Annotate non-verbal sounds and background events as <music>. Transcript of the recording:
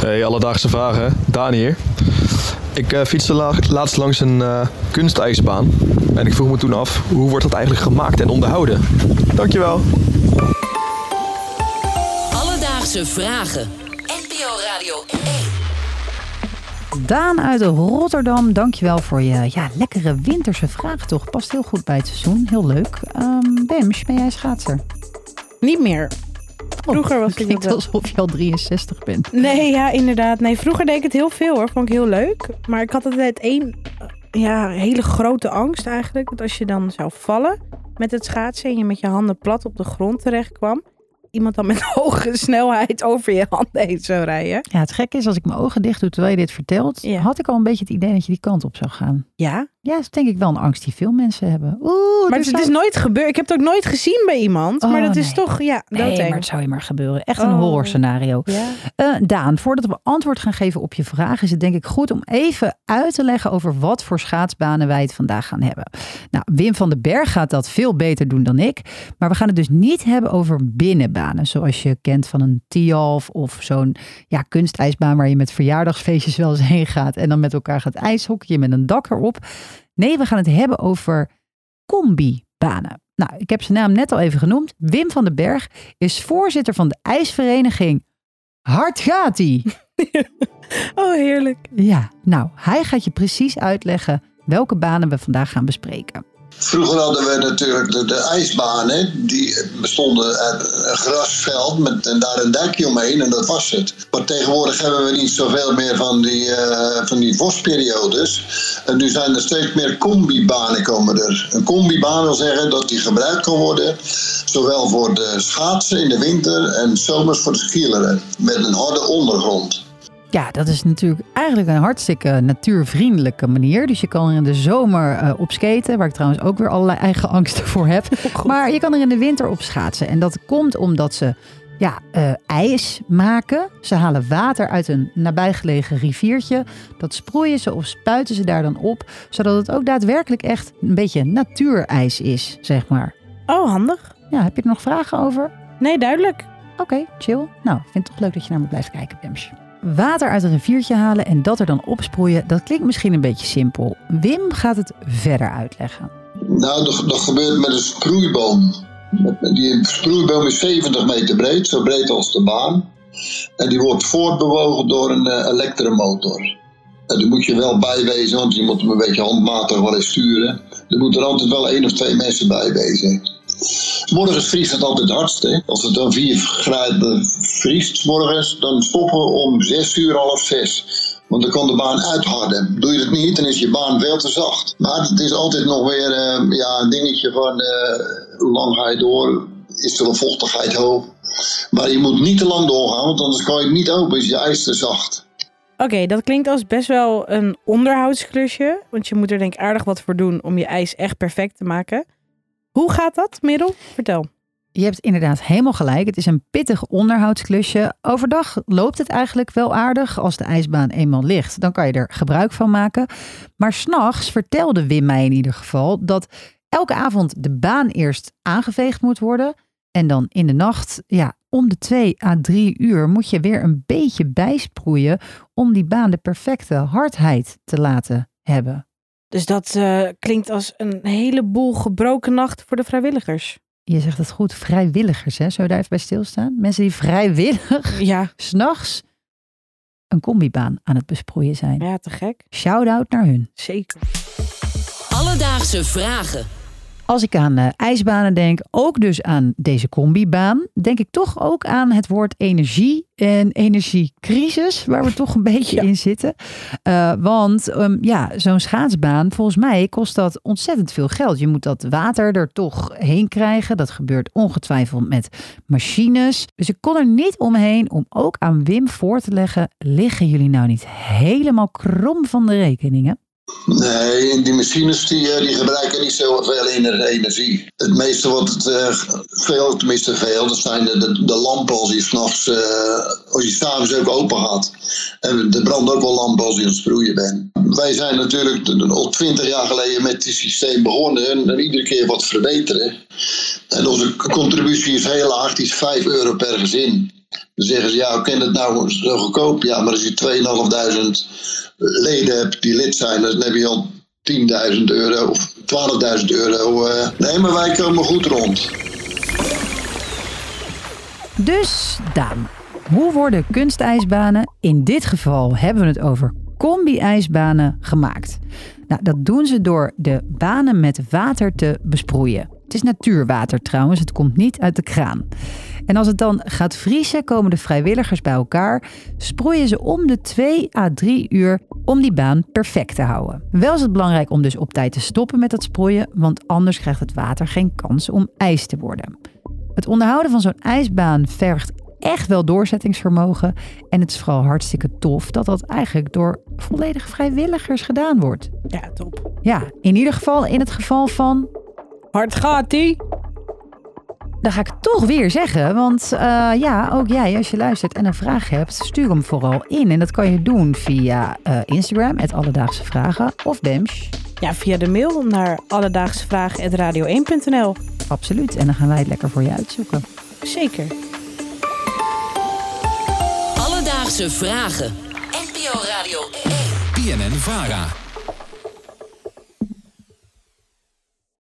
Hey, alledaagse vragen. Daan hier. Ik uh, fietste la laatst langs een uh, kunstijsbaan. En ik vroeg me toen af, hoe wordt dat eigenlijk gemaakt en onderhouden? Dankjewel. Alledaagse vragen. NPO Radio 1. Daan uit Rotterdam, dankjewel voor je ja, lekkere winterse vraag toch. Past heel goed bij het seizoen, heel leuk. Um, Bems, ben jij schaatser? Niet meer. Vroeger was het klinkt alsof je al 63 bent. Nee, ja, inderdaad. Nee, vroeger deed ik het heel veel hoor. Vond ik heel leuk. Maar ik had altijd één ja, hele grote angst eigenlijk. Dat als je dan zou vallen met het schaatsen en je met je handen plat op de grond terecht kwam, iemand dan met <laughs> hoge snelheid over je handen heen zou rijden. Ja, het gekke is als ik mijn ogen dicht doe terwijl je dit vertelt, had ik al een beetje het idee dat je die kant op zou gaan. Ja? Ja, dat is denk ik wel een angst die veel mensen hebben. Oeh, maar het, is nooit gebeurd. Ik heb het ook nooit gezien bij iemand. maar dat is toch, ja, Nee, maar het zou je maar gebeuren. Echt een oh. horrorscenario. Ja. Uh, Daan, voordat we antwoord gaan geven op je vraag, is het denk ik goed om even uit te leggen over wat voor schaatsbanen wij het vandaag gaan hebben. Nou, Wim van den Berg gaat dat veel beter doen dan ik. Maar we gaan het dus niet hebben over binnenbanen, zoals je kent van een Tialf of zo'n ja, kunstijsbaan waar je met verjaardagsfeestjes wel eens heen gaat en dan met elkaar gaat ijshockeyen met een dak erop. Nee, we gaan het hebben over combibanen. Nou, ik heb zijn naam net al even genoemd. Wim van den Berg is voorzitter van de ijsvereniging Hard gaat ie. <laughs> oh, heerlijk. Ja, nou, hij gaat je precies uitleggen welke banen we vandaag gaan bespreken. Vroeger hadden we natuurlijk de, de ijsbanen. Die bestonden uit een grasveld met en daar een dekje omheen en dat was het. Maar tegenwoordig hebben we niet zoveel meer van die, uh, van die. En nu zijn er steeds meer combibanen komen er. Een combibaan wil zeggen dat die gebruikt kan worden. Zowel voor de schaatsen in de winter en zomers voor de skileren. Met een harde ondergrond. Ja, dat is natuurlijk eigenlijk een hartstikke natuurvriendelijke manier. Dus je kan er in de zomer uh, op skaten, waar ik trouwens ook weer allerlei eigen <laughs> angsten voor heb. Oh, maar je kan er in de winter op schaatsen. En dat komt omdat ze ja, uh, ijs maken. Ze halen water uit een nabijgelegen riviertje. Dat sproeien ze of spuiten ze daar dan op, zodat het ook daadwerkelijk echt een beetje natuurijs is, zeg maar. Oh, handig. Ja, heb je er nog vragen over? Nee, duidelijk. Oké, chill. Nou, ik vind het toch leuk dat je naar me blijft kijken, Pemsje water uit een riviertje halen en dat er dan opsproeien, dat klinkt misschien een beetje simpel. Wim gaat het verder uitleggen. Nou, dat, gebeurt met een sproeiboom. Die sproeiboom is 70 meter breed, zo breed als de baan. En die wordt voortbewogen door een uh, elektromotor. En die moet je wel bijwezen, want je moet hem een beetje handmatig wel eens sturen. Er moeten er altijd wel één of twee mensen bij wezen. Morgens vriest het altijd hardst. Hè? Als het dan 4 graden vriest morgens, dan stoppen we om 6 uur, half 6. Want dan kan de baan uitharden. Doe je het niet, dan is je baan veel te zacht. Maar het is altijd nog weer uh, ja, een dingetje van hoe lang ga je door? Is er een vochtigheid hoog? Maar je moet niet te lang doorgaan, want anders kan je het niet open, is je ijs te zacht. Oké, dat klinkt als best wel een onderhoudsklusje. Want je moet er denk ik aardig wat voor doen om je ijs echt perfect te maken. Hoe gaat dat, Merel? Vertel. Je hebt inderdaad helemaal gelijk. Het is een pittig onderhoudsklusje. Overdag loopt het eigenlijk wel aardig. Als de ijsbaan eenmaal ligt, dan kan je er gebruik van maken. Maar s'nachts vertelde Wim mij in ieder geval dat elke avond de baan eerst aangeveegd moet worden. En dan in de nacht, ja, om de 2 à 3 uur moet je weer een beetje bijsproeien om die baan de perfecte hardheid te laten hebben. Dus dat uh, klinkt als een heleboel gebroken nacht voor de vrijwilligers. Je zegt het goed, vrijwilligers, hè? Zou je daar even bij stilstaan? Mensen die vrijwillig, <laughs> ja. <laughs> s'nachts, een combibaan aan het besproeien zijn. Ja, te gek. Shout-out naar hun. Zeker. Alledaagse vragen. Als ik aan uh, ijsbanen denk, ook dus aan deze combibaan, denk ik toch ook aan het woord energie en energiecrisis, waar we toch een beetje in zitten. Uh, want um, ja, zo'n schaatsbaan, volgens mij kost dat ontzettend veel geld. Je moet dat water er toch heen krijgen. Dat gebeurt ongetwijfeld met machines. Dus ik kon er niet omheen om ook aan Wim voor te leggen, liggen jullie nou niet helemaal krom van de rekeningen? Nee, die machines die, eh, die gebruiken niet zoveel energie. Het meeste wat het uh, veel, tenminste veel, dat zijn de, de, lampen als je s'nachts, uh, als je s'avonds ook open gaat. En er branden ook wel lampen als je aan het sproeien bent. Wij zijn natuurlijk al twintig jaar geleden met dit systeem begonnen en, en iedere keer wat verbeteren. En onze contributie is heel laag, die is 5 euro per gezin. Dan zeggen ze, ja, hoe kan het nou zo goedkoop? Ja, maar als je 2.500 leden hebt die lid zijn, dan heb je al 10.000 euro of 12.000 euro. eh. nee, maar wij komen goed rond. Dus Daan, hoe worden kunstijsbanen, in dit geval hebben we het over combi-ijsbanen, gemaakt? Nou, dat doen ze door de banen met water te besproeien. Het is natuurwater trouwens, het komt niet uit de kraan. En als het dan gaat vriezen, komen de vrijwilligers bij elkaar, sproeien ze om de 2 à 3 uur om die baan perfect te houden. Wel is het belangrijk om dus op tijd te stoppen met dat sproeien, want anders krijgt het water geen kans om ijs te worden. Het onderhouden van zo'n ijsbaan vergt echt wel doorzettingsvermogen. En het is vooral hartstikke tof dat dat eigenlijk door volledige vrijwilligers gedaan wordt. Ja, top. Ja, in ieder geval in het geval van. Hard gaat die. Dan ga ik het toch weer zeggen, want eh, ja, ook jij als je luistert en een vraag hebt, stuur hem vooral in. En dat kan je doen via eh, Instagram, het Alledaagse Vragen, of Bems. Ja, via de mail naar alledaagsvragen.radio1.nl. Absoluut, en dan gaan wij het lekker voor je uitzoeken. Zeker. Alledaagse vragen. NPO Radio 1. BNN Vara.